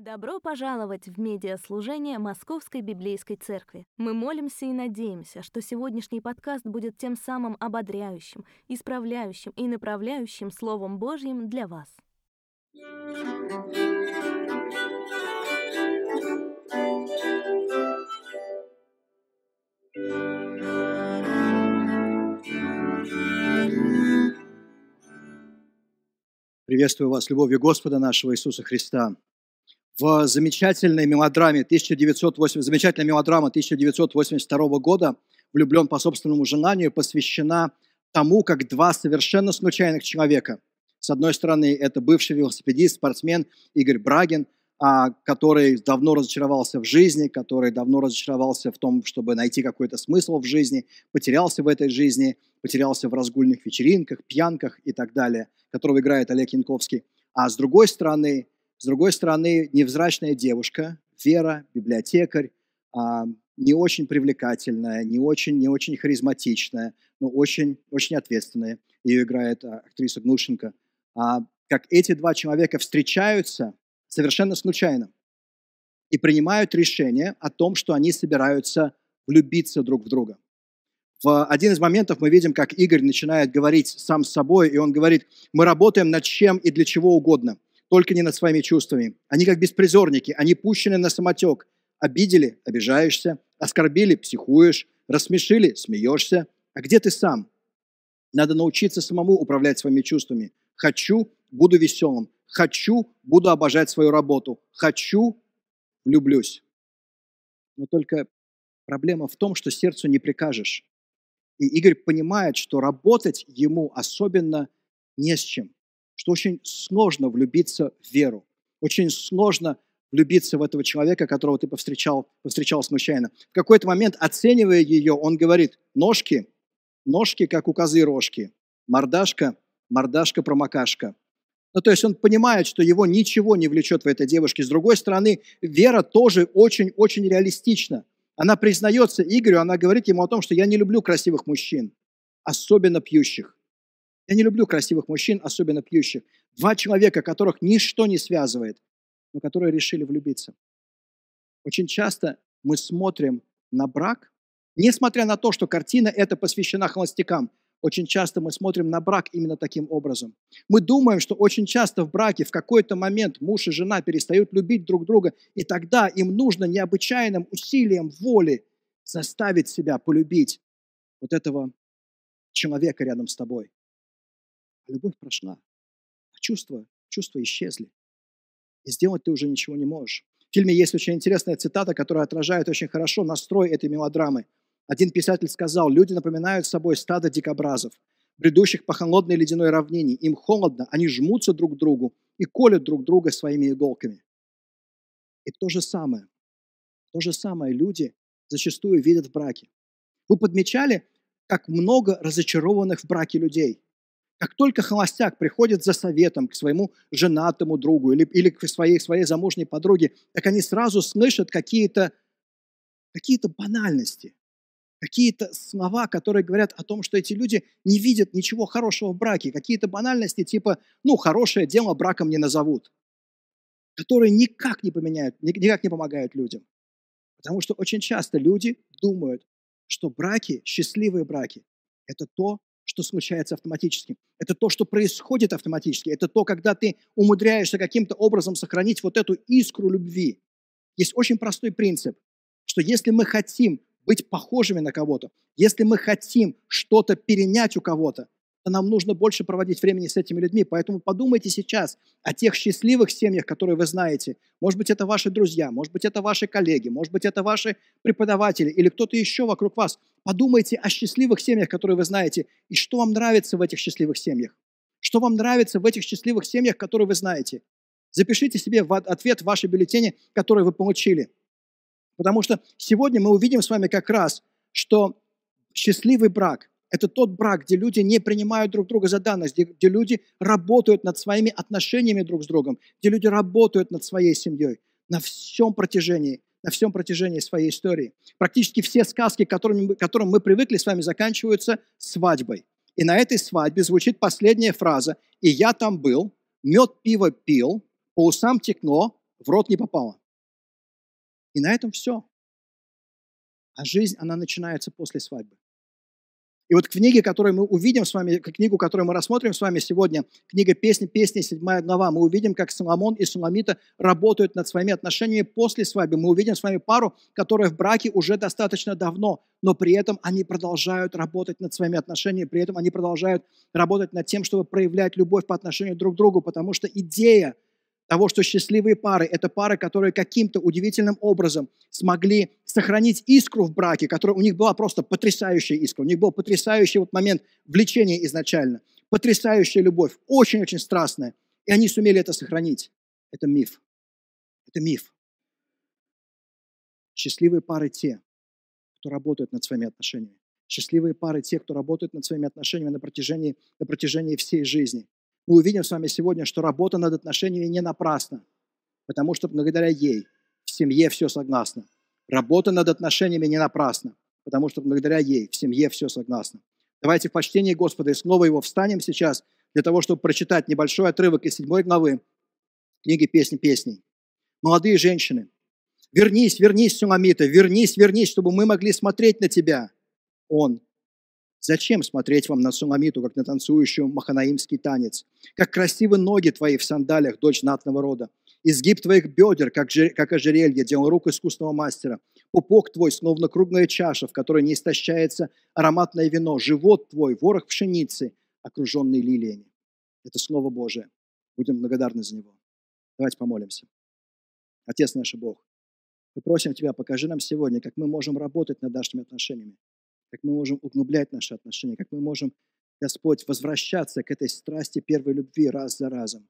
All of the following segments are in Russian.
Добро пожаловать в медиаслужение Московской Библейской Церкви. Мы молимся и надеемся, что сегодняшний подкаст будет тем самым ободряющим, исправляющим и направляющим Словом Божьим для вас. Приветствую вас любовью Господа нашего Иисуса Христа в замечательной мелодраме 1908, замечательная мелодрама 1982 года «Влюблен по собственному желанию» посвящена тому, как два совершенно случайных человека. С одной стороны, это бывший велосипедист, спортсмен Игорь Брагин, а, который давно разочаровался в жизни, который давно разочаровался в том, чтобы найти какой-то смысл в жизни, потерялся в этой жизни, потерялся в разгульных вечеринках, пьянках и так далее, которого играет Олег Янковский. А с другой стороны, с другой стороны, невзрачная девушка, Вера, библиотекарь, а, не очень привлекательная, не очень, не очень харизматичная, но очень, очень ответственная. Ее играет а, актриса Гнушенко. А, как эти два человека встречаются совершенно случайно и принимают решение о том, что они собираются влюбиться друг в друга. В один из моментов мы видим, как Игорь начинает говорить сам с собой, и он говорит, мы работаем над чем и для чего угодно – только не над своими чувствами. Они как беспризорники, они пущены на самотек. Обидели – обижаешься, оскорбили – психуешь, рассмешили – смеешься. А где ты сам? Надо научиться самому управлять своими чувствами. Хочу – буду веселым. Хочу – буду обожать свою работу. Хочу – влюблюсь. Но только проблема в том, что сердцу не прикажешь. И Игорь понимает, что работать ему особенно не с чем что очень сложно влюбиться в веру. Очень сложно влюбиться в этого человека, которого ты повстречал, повстречал случайно. В какой-то момент, оценивая ее, он говорит, ножки, ножки, как у козы рожки, мордашка, мордашка промокашка. Ну, то есть он понимает, что его ничего не влечет в этой девушке. С другой стороны, Вера тоже очень-очень реалистична. Она признается Игорю, она говорит ему о том, что я не люблю красивых мужчин, особенно пьющих. Я не люблю красивых мужчин, особенно пьющих. Два человека, которых ничто не связывает, но которые решили влюбиться. Очень часто мы смотрим на брак, несмотря на то, что картина эта посвящена холостякам, очень часто мы смотрим на брак именно таким образом. Мы думаем, что очень часто в браке в какой-то момент муж и жена перестают любить друг друга, и тогда им нужно необычайным усилием воли заставить себя полюбить вот этого человека рядом с тобой любовь прошла, а чувства, чувства исчезли. И сделать ты уже ничего не можешь. В фильме есть очень интересная цитата, которая отражает очень хорошо настрой этой мелодрамы. Один писатель сказал, люди напоминают собой стадо дикобразов, бредущих по холодной ледяной равнине. Им холодно, они жмутся друг к другу и колют друг друга своими иголками. И то же самое, то же самое люди зачастую видят в браке. Вы подмечали, как много разочарованных в браке людей – как только холостяк приходит за советом к своему женатому другу или, или к своей, своей замужней подруге, так они сразу слышат какие-то какие банальности, какие-то слова, которые говорят о том, что эти люди не видят ничего хорошего в браке, какие-то банальности типа, ну, хорошее дело браком не назовут, которые никак не поменяют, никак не помогают людям. Потому что очень часто люди думают, что браки, счастливые браки, это то, что случается автоматически. Это то, что происходит автоматически. Это то, когда ты умудряешься каким-то образом сохранить вот эту искру любви. Есть очень простой принцип, что если мы хотим быть похожими на кого-то, если мы хотим что-то перенять у кого-то, то нам нужно больше проводить времени с этими людьми. Поэтому подумайте сейчас о тех счастливых семьях, которые вы знаете. Может быть, это ваши друзья, может быть, это ваши коллеги, может быть, это ваши преподаватели или кто-то еще вокруг вас. Подумайте о счастливых семьях, которые вы знаете, и что вам нравится в этих счастливых семьях. Что вам нравится в этих счастливых семьях, которые вы знаете. Запишите себе в ответ ваши бюллетени, которые вы получили. Потому что сегодня мы увидим с вами как раз, что счастливый брак это тот брак, где люди не принимают друг друга за данность, где, где люди работают над своими отношениями друг с другом, где люди работают над своей семьей на всем протяжении, на всем протяжении своей истории. Практически все сказки, которым, которым мы привыкли с вами, заканчиваются свадьбой. И на этой свадьбе звучит последняя фраза «И я там был, мед пиво пил, по усам текло, в рот не попало. И на этом все. А жизнь, она начинается после свадьбы. И вот книги, которые мы увидим с вами, книгу, которую мы рассмотрим с вами сегодня, книга «Песни, песни», седьмая глава, мы увидим, как Соломон и Суламита работают над своими отношениями после свадьбы. Мы увидим с вами пару, которая в браке уже достаточно давно, но при этом они продолжают работать над своими отношениями, при этом они продолжают работать над тем, чтобы проявлять любовь по отношению друг к другу, потому что идея – того, что счастливые пары – это пары, которые каким-то удивительным образом смогли сохранить искру в браке, которая у них была просто потрясающая искра, у них был потрясающий вот момент влечения изначально, потрясающая любовь, очень-очень страстная, и они сумели это сохранить. Это миф. Это миф. Счастливые пары те, кто работают над своими отношениями. Счастливые пары те, кто работают над своими отношениями на протяжении, на протяжении всей жизни мы увидим с вами сегодня, что работа над отношениями не напрасна, потому что благодаря ей в семье все согласно. Работа над отношениями не напрасна, потому что благодаря ей в семье все согласно. Давайте в почтении Господа и снова его встанем сейчас для того, чтобы прочитать небольшой отрывок из седьмой главы книги «Песни песней». Молодые женщины, вернись, вернись, Суламита, вернись, вернись, чтобы мы могли смотреть на тебя. Он Зачем смотреть вам на Суламиту, как на танцующую маханаимский танец? Как красивы ноги твои в сандалиях, дочь знатного рода. Изгиб твоих бедер, как, же, как ожерелье, дело рук искусного мастера. Пупок твой, словно круглая чаша, в которой не истощается ароматное вино. Живот твой, ворох пшеницы, окруженный лилиями. Это Слово Божие. Будем благодарны за него. Давайте помолимся. Отец наш Бог, мы просим Тебя, покажи нам сегодня, как мы можем работать над нашими отношениями как мы можем углублять наши отношения, как мы можем, Господь, возвращаться к этой страсти первой любви раз за разом.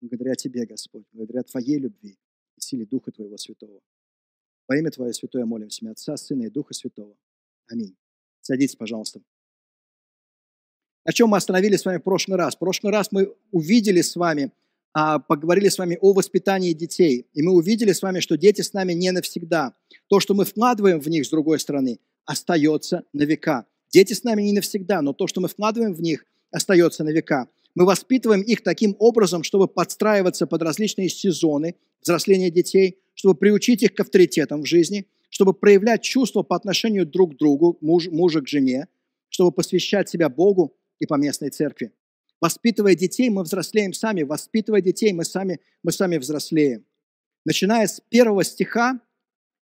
Благодаря Тебе, Господь, благодаря Твоей любви и силе Духа Твоего Святого. Во имя Твое Святое молимся, имя Отца, Сына и Духа Святого. Аминь. Садитесь, пожалуйста. На чем мы остановились с вами в прошлый раз? В прошлый раз мы увидели с вами, а, поговорили с вами о воспитании детей. И мы увидели с вами, что дети с нами не навсегда. То, что мы вкладываем в них, с другой стороны, остается на века. Дети с нами не навсегда, но то, что мы вкладываем в них, остается на века. Мы воспитываем их таким образом, чтобы подстраиваться под различные сезоны взросления детей, чтобы приучить их к авторитетам в жизни, чтобы проявлять чувства по отношению друг к другу, муж, мужа к жене, чтобы посвящать себя Богу и поместной церкви. Воспитывая детей, мы взрослеем сами. Воспитывая детей, мы сами, мы сами взрослеем. Начиная с первого стиха,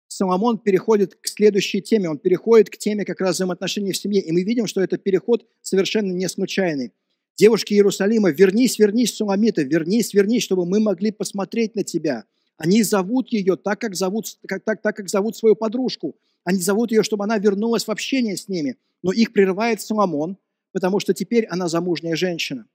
Соломон переходит к следующей теме. Он переходит к теме как раз взаимоотношений в семье. И мы видим, что этот переход совершенно не случайный. Девушки Иерусалима, вернись, вернись, Суламита, вернись, вернись, чтобы мы могли посмотреть на тебя. Они зовут ее так, как зовут, как, так, так, как зовут свою подружку. Они зовут ее, чтобы она вернулась в общение с ними. Но их прерывает Соломон, потому что теперь она замужняя женщина.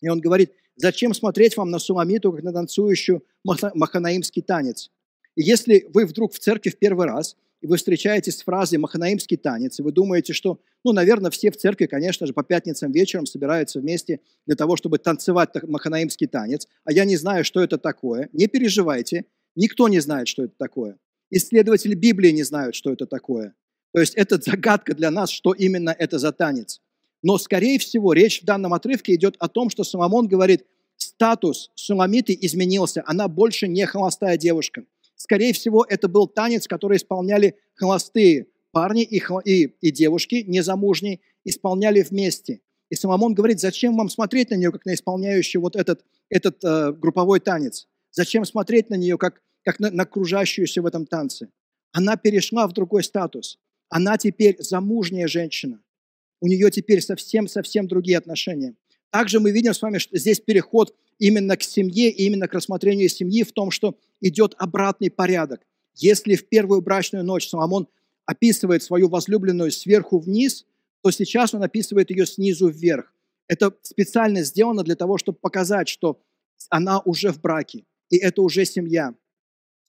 И он говорит, зачем смотреть вам на Суламиту, как на танцующую маханаимский танец? И если вы вдруг в церкви в первый раз, и вы встречаетесь с фразой «маханаимский танец», и вы думаете, что, ну, наверное, все в церкви, конечно же, по пятницам вечером собираются вместе для того, чтобы танцевать маханаимский танец, а я не знаю, что это такое, не переживайте, никто не знает, что это такое. Исследователи Библии не знают, что это такое. То есть это загадка для нас, что именно это за танец. Но, скорее всего, речь в данном отрывке идет о том, что Соломон говорит, статус Суламиты изменился, она больше не холостая девушка. Скорее всего, это был танец, который исполняли холостые парни и, и, и девушки, незамужние, исполняли вместе. И Соломон говорит, зачем вам смотреть на нее, как на исполняющую вот этот, этот э, групповой танец? Зачем смотреть на нее, как, как на, на окружающуюся в этом танце? Она перешла в другой статус. Она теперь замужняя женщина. У нее теперь совсем-совсем другие отношения. Также мы видим с вами, что здесь переход именно к семье и именно к рассмотрению семьи в том, что идет обратный порядок. Если в первую брачную ночь Соломон описывает свою возлюбленную сверху вниз, то сейчас он описывает ее снизу вверх. Это специально сделано для того, чтобы показать, что она уже в браке, и это уже семья.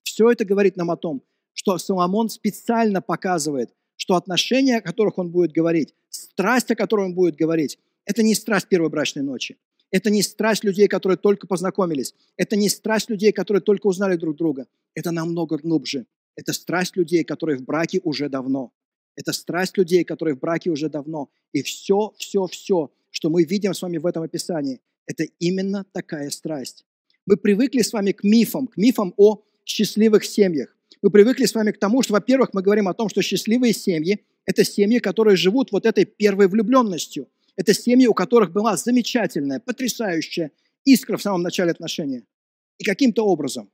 Все это говорит нам о том, что Соломон специально показывает, что отношения, о которых он будет говорить, страсть, о которой он будет говорить, это не страсть первой брачной ночи. Это не страсть людей, которые только познакомились. Это не страсть людей, которые только узнали друг друга. Это намного глубже. Это страсть людей, которые в браке уже давно. Это страсть людей, которые в браке уже давно. И все, все, все, что мы видим с вами в этом описании, это именно такая страсть. Мы привыкли с вами к мифам, к мифам о счастливых семьях. Мы привыкли с вами к тому, что, во-первых, мы говорим о том, что счастливые семьи – это семьи, которые живут вот этой первой влюбленностью. Это семьи, у которых была замечательная, потрясающая искра в самом начале отношения. И каким-то образом,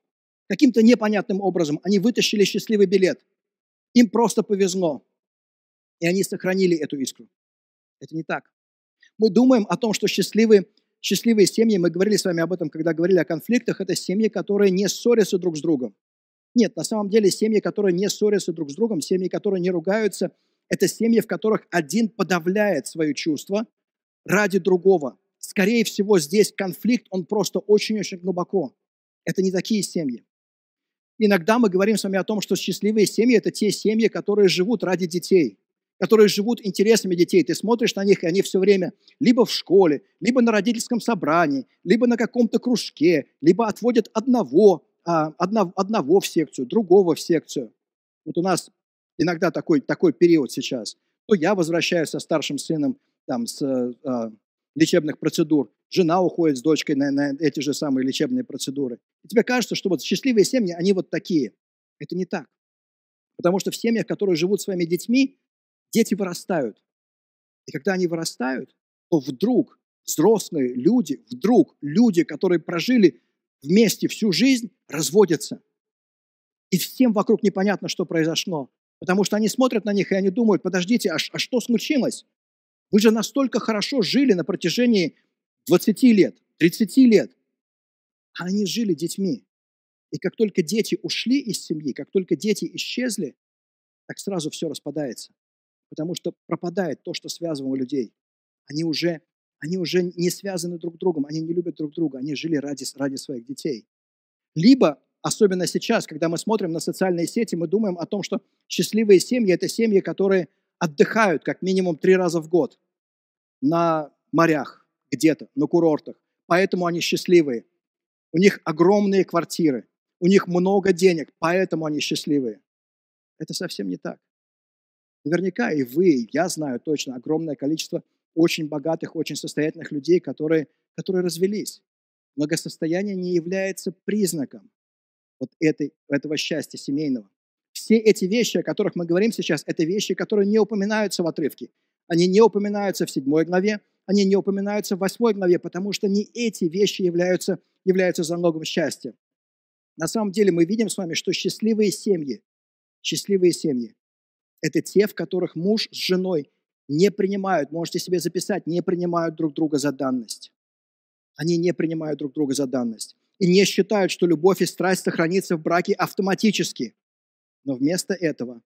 каким-то непонятным образом они вытащили счастливый билет. Им просто повезло. И они сохранили эту искру. Это не так. Мы думаем о том, что счастливые, счастливые семьи, мы говорили с вами об этом, когда говорили о конфликтах, это семьи, которые не ссорятся друг с другом. Нет, на самом деле семьи, которые не ссорятся друг с другом, семьи, которые не ругаются, это семьи, в которых один подавляет свои чувства ради другого. Скорее всего, здесь конфликт, он просто очень-очень глубоко. Это не такие семьи. Иногда мы говорим с вами о том, что счастливые семьи – это те семьи, которые живут ради детей, которые живут интересами детей. Ты смотришь на них, и они все время либо в школе, либо на родительском собрании, либо на каком-то кружке, либо отводят одного, а, одного, одного в секцию, другого в секцию. Вот у нас иногда такой, такой период сейчас. То я возвращаюсь со старшим сыном там, с а, лечебных процедур, жена уходит с дочкой на, на эти же самые лечебные процедуры. И тебе кажется, что вот счастливые семьи, они вот такие. Это не так. Потому что в семьях, которые живут своими детьми, дети вырастают. И когда они вырастают, то вдруг взрослые люди, вдруг люди, которые прожили вместе всю жизнь, разводятся. И всем вокруг непонятно, что произошло. Потому что они смотрят на них, и они думают, подождите, а, а что случилось? Вы же настолько хорошо жили на протяжении 20 лет, 30 лет. А они жили детьми. И как только дети ушли из семьи, как только дети исчезли, так сразу все распадается. Потому что пропадает то, что связывало людей. Они уже, они уже не связаны друг с другом, они не любят друг друга, они жили ради, ради своих детей. Либо, особенно сейчас, когда мы смотрим на социальные сети, мы думаем о том, что счастливые семьи – это семьи, которые отдыхают как минимум три раза в год на морях где-то, на курортах. Поэтому они счастливые. У них огромные квартиры, у них много денег, поэтому они счастливые. Это совсем не так. Наверняка и вы, и я знаю точно огромное количество очень богатых, очень состоятельных людей, которые, которые развелись. Благосостояние не является признаком вот этой, этого счастья семейного. Все эти вещи, о которых мы говорим сейчас, это вещи, которые не упоминаются в отрывке. Они не упоминаются в седьмой главе, они не упоминаются в восьмой главе, потому что не эти вещи являются, являются залогом счастья. На самом деле мы видим с вами, что счастливые семьи, счастливые семьи – это те, в которых муж с женой не принимают, можете себе записать, не принимают друг друга за данность. Они не принимают друг друга за данность. И не считают, что любовь и страсть сохранится в браке автоматически. Но вместо этого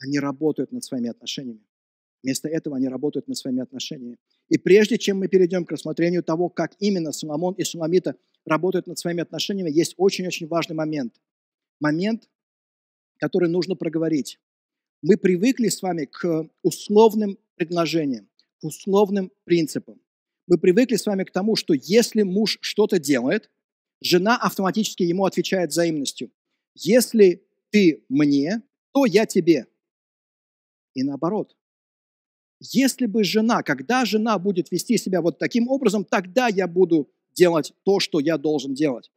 они работают над своими отношениями. Вместо этого они работают над своими отношениями. И прежде чем мы перейдем к рассмотрению того, как именно Соломон и Суламита работают над своими отношениями, есть очень-очень важный момент. Момент, который нужно проговорить. Мы привыкли с вами к условным предложениям, к условным принципам. Мы привыкли с вами к тому, что если муж что-то делает, жена автоматически ему отвечает взаимностью. Если ты мне, то я тебе. И наоборот. Если бы жена, когда жена будет вести себя вот таким образом, тогда я буду делать то, что я должен делать.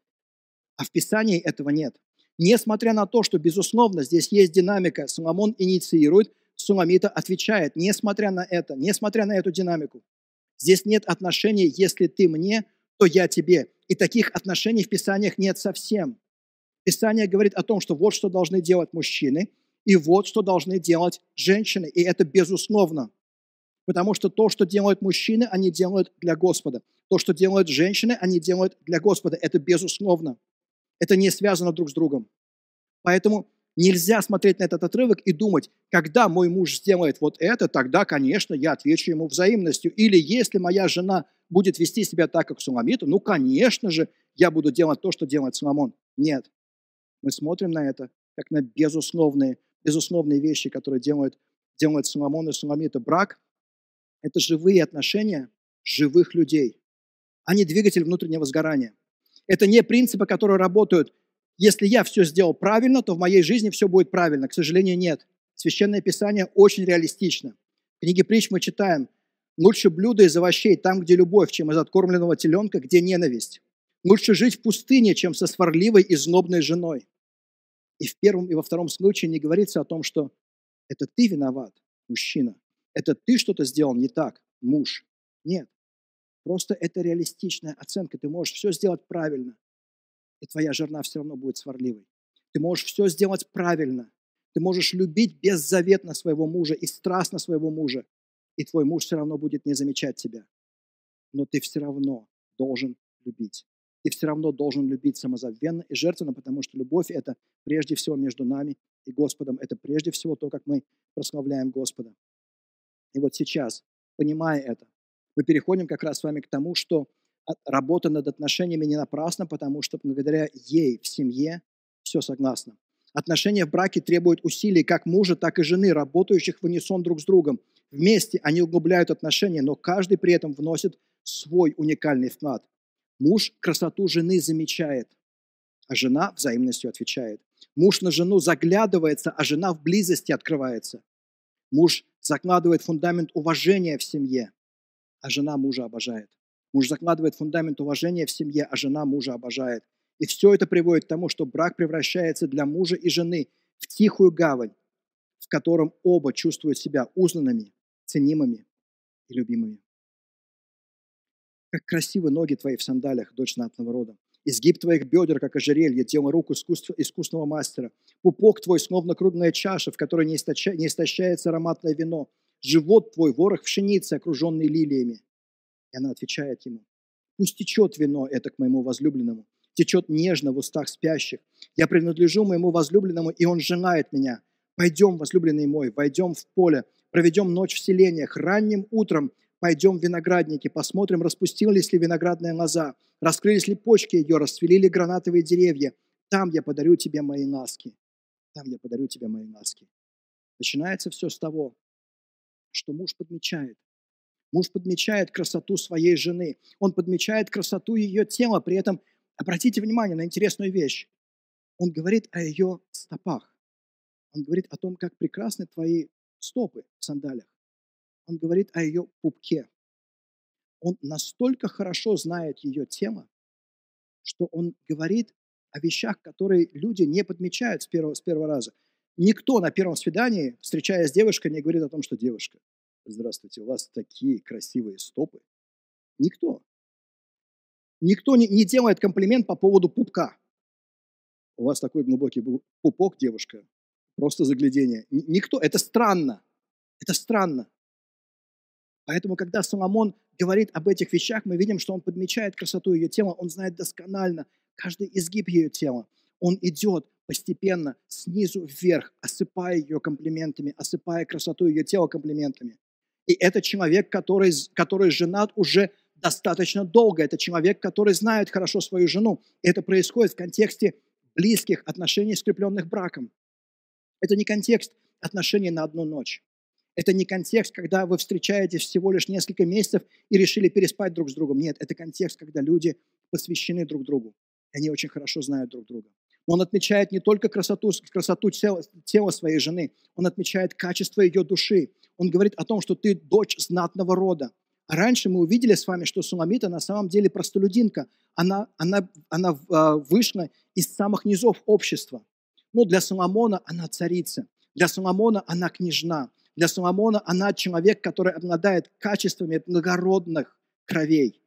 А в Писании этого нет. Несмотря на то, что, безусловно, здесь есть динамика, Соломон инициирует, Суламита отвечает. Несмотря на это, несмотря на эту динамику, здесь нет отношений «если ты мне, то я тебе». И таких отношений в Писаниях нет совсем. Писание говорит о том, что вот что должны делать мужчины, и вот что должны делать женщины. И это безусловно. Потому что то, что делают мужчины, они делают для Господа. То, что делают женщины, они делают для Господа. Это безусловно. Это не связано друг с другом. Поэтому нельзя смотреть на этот отрывок и думать, когда мой муж сделает вот это, тогда, конечно, я отвечу ему взаимностью. Или если моя жена будет вести себя так, как Суламита, ну, конечно же, я буду делать то, что делает Соломон. Нет. Мы смотрим на это как на безусловные, безусловные вещи, которые делают, делают Соломон и Суламита. Брак это живые отношения живых людей, а не двигатель внутреннего сгорания. Это не принципы, которые работают. Если я все сделал правильно, то в моей жизни все будет правильно. К сожалению, нет. Священное Писание очень реалистично. В книге притч мы читаем, лучше блюдо из овощей там, где любовь, чем из откормленного теленка, где ненависть. Лучше жить в пустыне, чем со сварливой и злобной женой. И в первом и во втором случае не говорится о том, что это ты виноват, мужчина. Это ты что-то сделал не так, муж. Нет. Просто это реалистичная оценка. Ты можешь все сделать правильно, и твоя жена все равно будет сварливой. Ты можешь все сделать правильно. Ты можешь любить беззаветно своего мужа и страстно своего мужа, и твой муж все равно будет не замечать тебя. Но ты все равно должен любить. Ты все равно должен любить самозабвенно и жертвенно, потому что любовь – это прежде всего между нами и Господом. Это прежде всего то, как мы прославляем Господа. И вот сейчас, понимая это, мы переходим как раз с вами к тому, что работа над отношениями не напрасна, потому что благодаря ей в семье все согласно. Отношения в браке требуют усилий как мужа, так и жены, работающих в унисон друг с другом. Вместе они углубляют отношения, но каждый при этом вносит свой уникальный вклад. Муж красоту жены замечает, а жена взаимностью отвечает. Муж на жену заглядывается, а жена в близости открывается. Муж закладывает фундамент уважения в семье, а жена мужа обожает. Муж закладывает фундамент уважения в семье, а жена мужа обожает. И все это приводит к тому, что брак превращается для мужа и жены в тихую гавань, в котором оба чувствуют себя узнанными, ценимыми и любимыми. Как красивы ноги твои в сандалиях, дочь знатного рода. Изгиб твоих бедер, как ожерелье, дело рук искусства, искусного мастера. Пупок твой, словно круглая чаша, в которой не, источа, не истощается ароматное вино. Живот твой, ворох пшеницы, окруженный лилиями. И она отвечает ему, пусть течет вино это к моему возлюбленному, течет нежно в устах спящих. Я принадлежу моему возлюбленному, и он женает меня. Пойдем, возлюбленный мой, войдем в поле, проведем ночь в селениях, ранним утром пойдем в виноградники, посмотрим, распустились ли виноградная лоза, раскрылись ли почки ее, расцвели ли гранатовые деревья. Там я подарю тебе мои ласки. Там я подарю тебе мои ласки. Начинается все с того, что муж подмечает, Муж подмечает красоту своей жены. Он подмечает красоту ее тела. При этом обратите внимание на интересную вещь. Он говорит о ее стопах. Он говорит о том, как прекрасны твои стопы в сандалях. Он говорит о ее пупке. Он настолько хорошо знает ее тело, что он говорит о вещах, которые люди не подмечают с первого, с первого раза. Никто на первом свидании, встречаясь с девушкой, не говорит о том, что девушка – здравствуйте, у вас такие красивые стопы. Никто. Никто не, не делает комплимент по поводу пупка. У вас такой глубокий пупок, девушка. Просто заглядение. Никто. Это странно. Это странно. Поэтому, когда Соломон говорит об этих вещах, мы видим, что он подмечает красоту ее тела, он знает досконально каждый изгиб ее тела. Он идет постепенно снизу вверх, осыпая ее комплиментами, осыпая красоту ее тела комплиментами. И это человек, который, который женат уже достаточно долго. Это человек, который знает хорошо свою жену. И это происходит в контексте близких отношений, скрепленных браком. Это не контекст отношений на одну ночь. Это не контекст, когда вы встречаетесь всего лишь несколько месяцев и решили переспать друг с другом. Нет, это контекст, когда люди посвящены друг другу. И они очень хорошо знают друг друга. Он отмечает не только красоту, красоту тела, тела своей жены, он отмечает качество ее души. Он говорит о том, что ты дочь знатного рода. Раньше мы увидели с вами, что Суламита на самом деле простолюдинка. Она, она, она а, вышла из самых низов общества. Но для Соломона она царица. Для Соломона она княжна. Для Соломона она человек, который обладает качествами благородных кровей.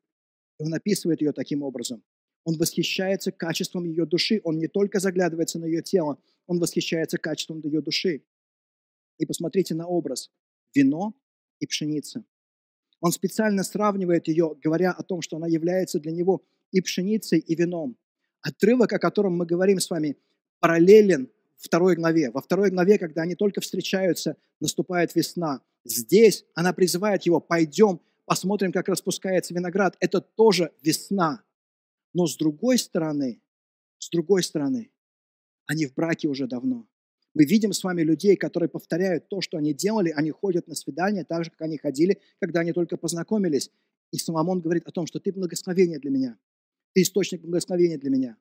И он описывает ее таким образом. Он восхищается качеством ее души. Он не только заглядывается на ее тело, он восхищается качеством ее души. И посмотрите на образ. Вино и пшеница. Он специально сравнивает ее, говоря о том, что она является для него и пшеницей, и вином. Отрывок, о котором мы говорим с вами, параллелен второй главе. Во второй главе, когда они только встречаются, наступает весна. Здесь она призывает его, пойдем, посмотрим, как распускается виноград. Это тоже весна. Но с другой стороны, с другой стороны, они в браке уже давно. Мы видим с вами людей, которые повторяют то, что они делали, они ходят на свидания так же, как они ходили, когда они только познакомились. И Соломон говорит о том, что ты благословение для меня, ты источник благословения для меня.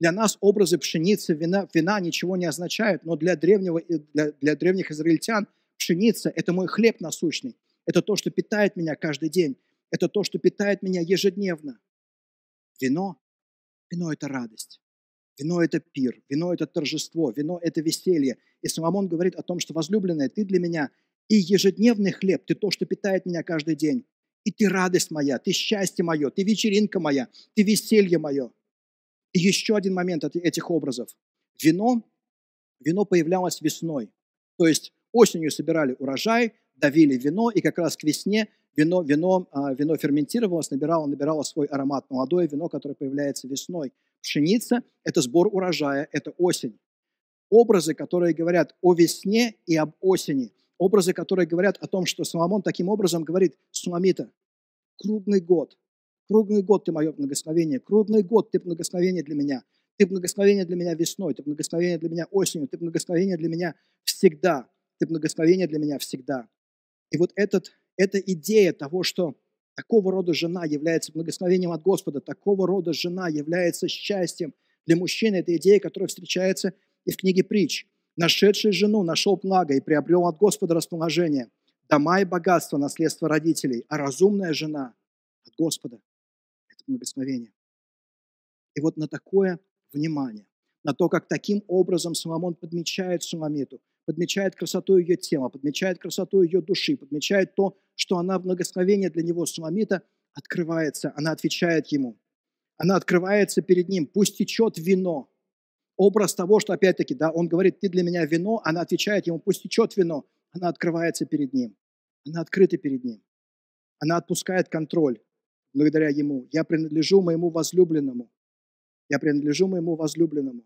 Для нас образы пшеницы, вина, вина ничего не означают, но для, древнего, для, для древних израильтян пшеница – это мой хлеб насущный. Это то, что питает меня каждый день. Это то, что питает меня ежедневно. Вино Вино – это радость. Вино – это пир, вино – это торжество, вино – это веселье. И Соломон говорит о том, что, возлюбленная, ты для меня и ежедневный хлеб, ты то, что питает меня каждый день. И ты радость моя, ты счастье мое, ты вечеринка моя, ты веселье мое. И еще один момент от этих образов. Вино, вино появлялось весной. То есть осенью собирали урожай, давили вино, и как раз к весне вино, вино, а, вино ферментировалось, набирало, набирало свой аромат. Молодое вино, которое появляется весной. Пшеница – это сбор урожая, это осень. Образы, которые говорят о весне и об осени. Образы, которые говорят о том, что Соломон таким образом говорит, Суламита, круглый год, круглый год ты мое благословение, круглый год ты благословение для меня. Ты благословение для меня весной, ты благословение для меня осенью, ты благословение для меня всегда. Ты благословение для меня всегда. И вот этот, эта идея того, что такого рода жена является благословением от Господа, такого рода жена является счастьем для мужчины, это идея, которая встречается и в книге притч. Нашедший жену нашел благо и приобрел от Господа расположение. Дома и богатство – наследство родителей, а разумная жена от Господа – это благословение. И вот на такое внимание, на то, как таким образом Соломон подмечает Суламиту, подмечает красоту ее тела, подмечает красоту ее души, подмечает то, что она благословение для него, Суламита, открывается, она отвечает ему. Она открывается перед ним, пусть течет вино. Образ того, что опять-таки, да, он говорит, ты для меня вино, она отвечает ему, пусть течет вино. Она открывается перед ним, она открыта перед ним. Она отпускает контроль благодаря ему. Я принадлежу моему возлюбленному. Я принадлежу моему возлюбленному.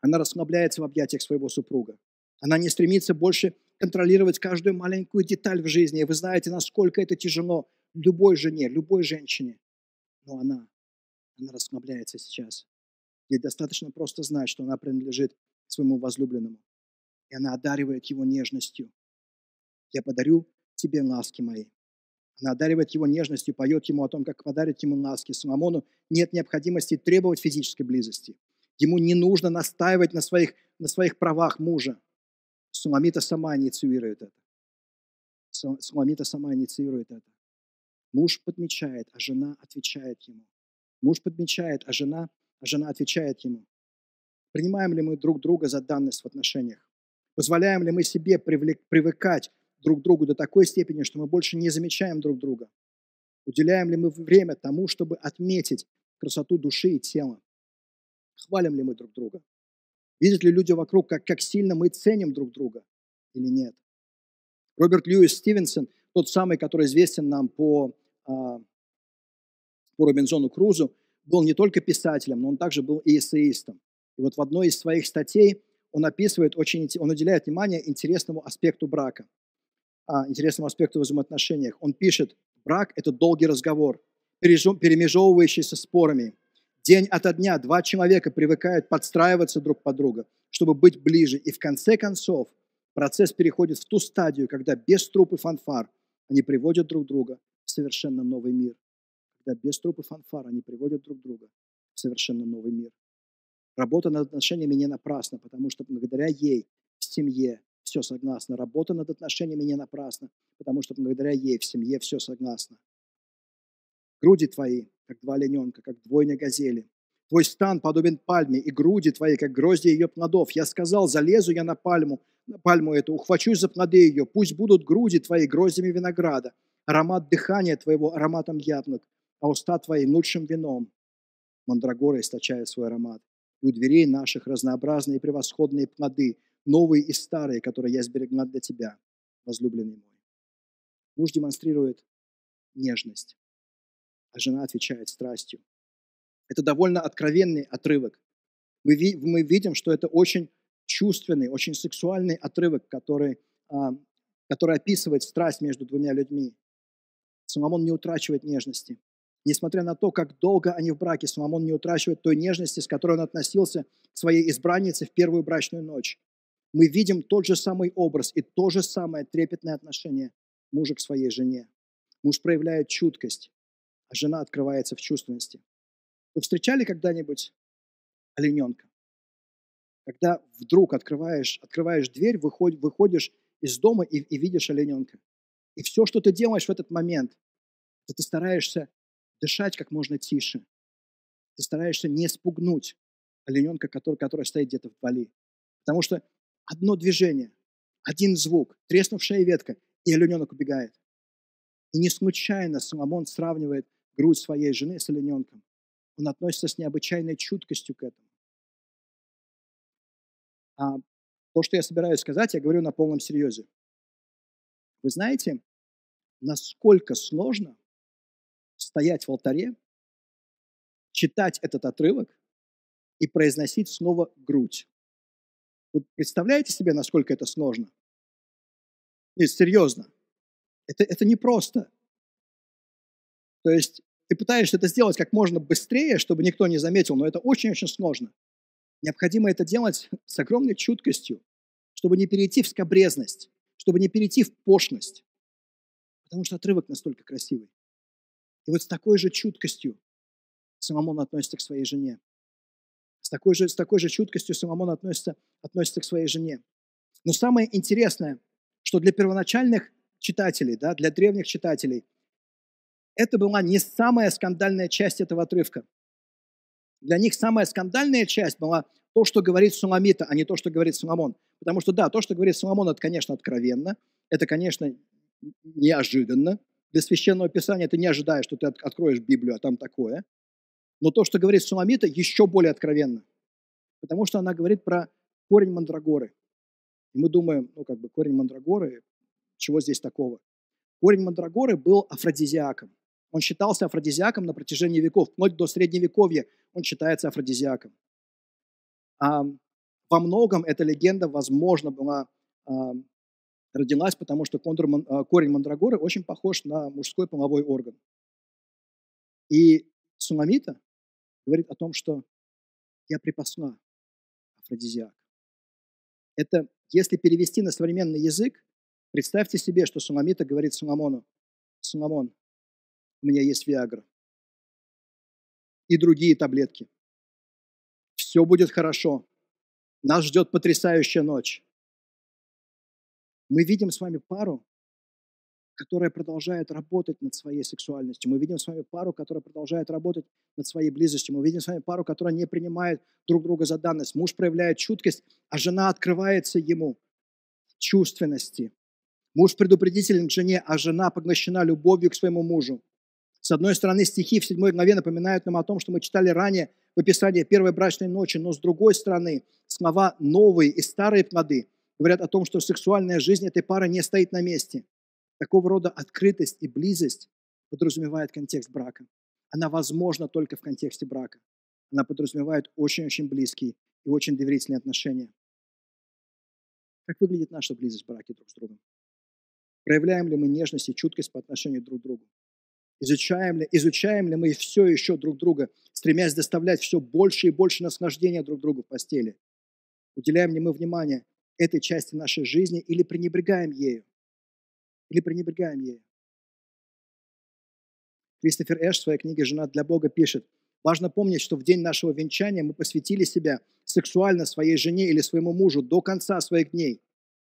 Она расслабляется в объятиях своего супруга. Она не стремится больше контролировать каждую маленькую деталь в жизни. И вы знаете, насколько это тяжело любой жене, любой женщине. Но она, она расслабляется сейчас. Ей достаточно просто знать, что она принадлежит своему возлюбленному. И она одаривает его нежностью. Я подарю тебе ласки мои. Она одаривает его нежностью, поет ему о том, как подарит ему ласки. Соломону нет необходимости требовать физической близости. Ему не нужно настаивать на своих, на своих правах мужа. Суламита сама инициирует это. Суламита сама инициирует это. Муж подмечает, а жена отвечает ему. Муж подмечает, а жена, а жена отвечает ему. Принимаем ли мы друг друга за данность в отношениях? Позволяем ли мы себе привлек, привыкать друг к другу до такой степени, что мы больше не замечаем друг друга? Уделяем ли мы время тому, чтобы отметить красоту души и тела? Хвалим ли мы друг друга? Видят ли люди вокруг, как, как сильно мы ценим друг друга или нет? Роберт Льюис Стивенсон, тот самый, который известен нам по, а, по Робинзону Крузу, был не только писателем, но он также был и эссеистом. И вот в одной из своих статей он описывает очень, он уделяет внимание интересному аспекту брака, а, интересному аспекту в взаимоотношениях. Он пишет, брак – это долгий разговор, перемежевывающийся спорами, День ото дня два человека привыкают подстраиваться друг под друга, чтобы быть ближе. И в конце концов процесс переходит в ту стадию, когда без труп фанфар они приводят друг друга в совершенно новый мир. Когда без труп и фанфар они приводят друг друга в совершенно новый мир. Работа над отношениями не напрасна, потому что благодаря ей в семье все согласно. Работа над отношениями не напрасна, потому что благодаря ей в семье все согласно. Груди твои как два олененка, как двойня газели. Твой стан подобен пальме, и груди твои, как грозди ее плодов. Я сказал, залезу я на пальму, на пальму эту, ухвачусь за плоды ее. Пусть будут груди твои гроздями винограда, аромат дыхания твоего ароматом яблок, а уста твои лучшим вином. Мандрагора источает свой аромат. И у дверей наших разнообразные превосходные плоды, новые и старые, которые я сберегла для тебя, возлюбленный мой. Муж демонстрирует нежность а жена отвечает страстью. Это довольно откровенный отрывок. Мы, мы видим, что это очень чувственный, очень сексуальный отрывок, который, а, который описывает страсть между двумя людьми. Соломон не утрачивает нежности. Несмотря на то, как долго они в браке, Соломон не утрачивает той нежности, с которой он относился к своей избраннице в первую брачную ночь. Мы видим тот же самый образ и то же самое трепетное отношение мужа к своей жене. Муж проявляет чуткость, жена открывается в чувственности. Вы встречали когда-нибудь олененка? Когда вдруг открываешь, открываешь дверь, выходишь, выходишь из дома и, и видишь олененка. И все, что ты делаешь в этот момент, это ты стараешься дышать как можно тише. Ты стараешься не спугнуть олененка, который, который стоит где-то вдали. Потому что одно движение, один звук, треснувшая ветка, и олененок убегает. И не случайно Соломон сравнивает грудь своей жены с олененком. Он относится с необычайной чуткостью к этому. А то, что я собираюсь сказать, я говорю на полном серьезе. Вы знаете, насколько сложно стоять в алтаре, читать этот отрывок и произносить снова грудь. Вы представляете себе, насколько это сложно? Нет, серьезно. Это, это непросто. То есть ты пытаешься это сделать как можно быстрее, чтобы никто не заметил, но это очень-очень сложно. Необходимо это делать с огромной чуткостью, чтобы не перейти в скобрезность, чтобы не перейти в пошлость, потому что отрывок настолько красивый. И вот с такой же чуткостью Соломон относится к своей жене. С такой же, с такой же чуткостью Соломон относится, относится к своей жене. Но самое интересное, что для первоначальных читателей, да, для древних читателей, это была не самая скандальная часть этого отрывка. Для них самая скандальная часть была то, что говорит Суламита, а не то, что говорит Соломон. Потому что да, то, что говорит Соломон, это, конечно, откровенно, это, конечно, неожиданно. Для священного писания ты не ожидаешь, что ты откроешь Библию, а там такое. Но то, что говорит Суламита, еще более откровенно. Потому что она говорит про корень мандрагоры. И мы думаем, ну как бы корень мандрагоры, чего здесь такого? Корень мандрагоры был афродизиаком. Он считался афродизиаком на протяжении веков, вплоть до Средневековья он считается афродизиаком. А во многом эта легенда, возможно, была, родилась, потому что а, корень мандрагоры очень похож на мужской половой орган. И Суламита говорит о том, что я припасла афродизиак. Это, если перевести на современный язык, представьте себе, что Суламита говорит Соломону, Соломон, у меня есть Виагра и другие таблетки. Все будет хорошо. Нас ждет потрясающая ночь. Мы видим с вами пару, которая продолжает работать над своей сексуальностью. Мы видим с вами пару, которая продолжает работать над своей близостью. Мы видим с вами пару, которая не принимает друг друга за данность. Муж проявляет чуткость, а жена открывается ему чувственности. Муж предупредителен к жене, а жена поглощена любовью к своему мужу. С одной стороны, стихи в седьмой главе напоминают нам о том, что мы читали ранее в описании первой брачной ночи, но с другой стороны, слова «новые» и «старые плоды» говорят о том, что сексуальная жизнь этой пары не стоит на месте. Такого рода открытость и близость подразумевает контекст брака. Она возможна только в контексте брака. Она подразумевает очень-очень близкие и очень доверительные отношения. Как выглядит наша близость в браке друг с другом? Проявляем ли мы нежность и чуткость по отношению друг к другу? Изучаем ли, изучаем ли мы все еще друг друга, стремясь доставлять все больше и больше наслаждения друг другу в постели? Уделяем ли мы внимание этой части нашей жизни или пренебрегаем ею? Или пренебрегаем ею? Кристофер Эш в своей книге «Жена для Бога» пишет, важно помнить, что в день нашего венчания мы посвятили себя сексуально своей жене или своему мужу до конца своих дней.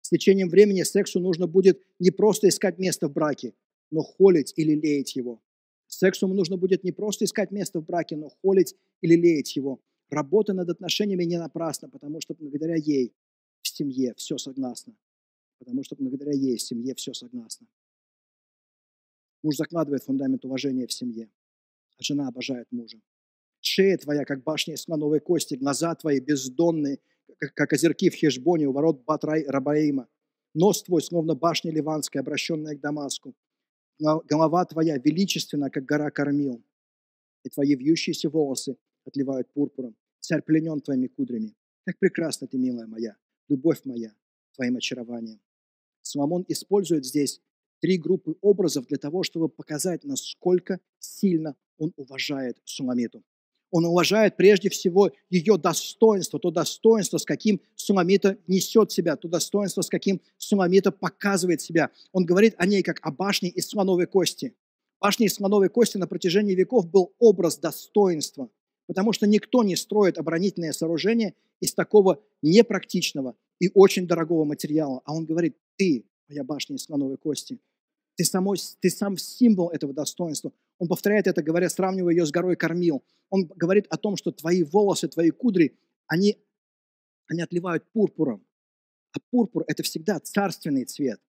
С течением времени сексу нужно будет не просто искать место в браке, но холить или леять его. Сексу нужно будет не просто искать место в браке, но холить или леять его. Работа над отношениями не напрасна, потому что благодаря ей в семье все согласно. Потому что благодаря ей в семье все согласно. Муж закладывает фундамент уважения в семье, а жена обожает мужа. Шея твоя, как башня из слоновой кости, глаза твои бездонные, как озерки в Хешбоне у ворот Батрай Рабаима. Нос твой, словно башня ливанская, обращенная к Дамаску голова твоя величественна, как гора кормил, и твои вьющиеся волосы отливают пурпуром. Царь пленен твоими кудрями. Как прекрасна ты, милая моя, любовь моя, твоим очарованием. Соломон использует здесь три группы образов для того, чтобы показать, насколько сильно он уважает Суламиту. Он уважает прежде всего ее достоинство, то достоинство, с каким Суламита несет себя, то достоинство, с каким Суламита показывает себя. Он говорит о ней как о башне из слоновой кости. Башня из слоновой кости на протяжении веков был образ достоинства, потому что никто не строит оборонительное сооружение из такого непрактичного и очень дорогого материала. А он говорит, ты, моя башня из слоновой кости, ты, самой, ты сам символ этого достоинства. Он повторяет это, говоря, сравнивая ее с горой кормил. Он говорит о том, что твои волосы, твои кудри, они, они отливают пурпуром. А пурпур – это всегда царственный цвет.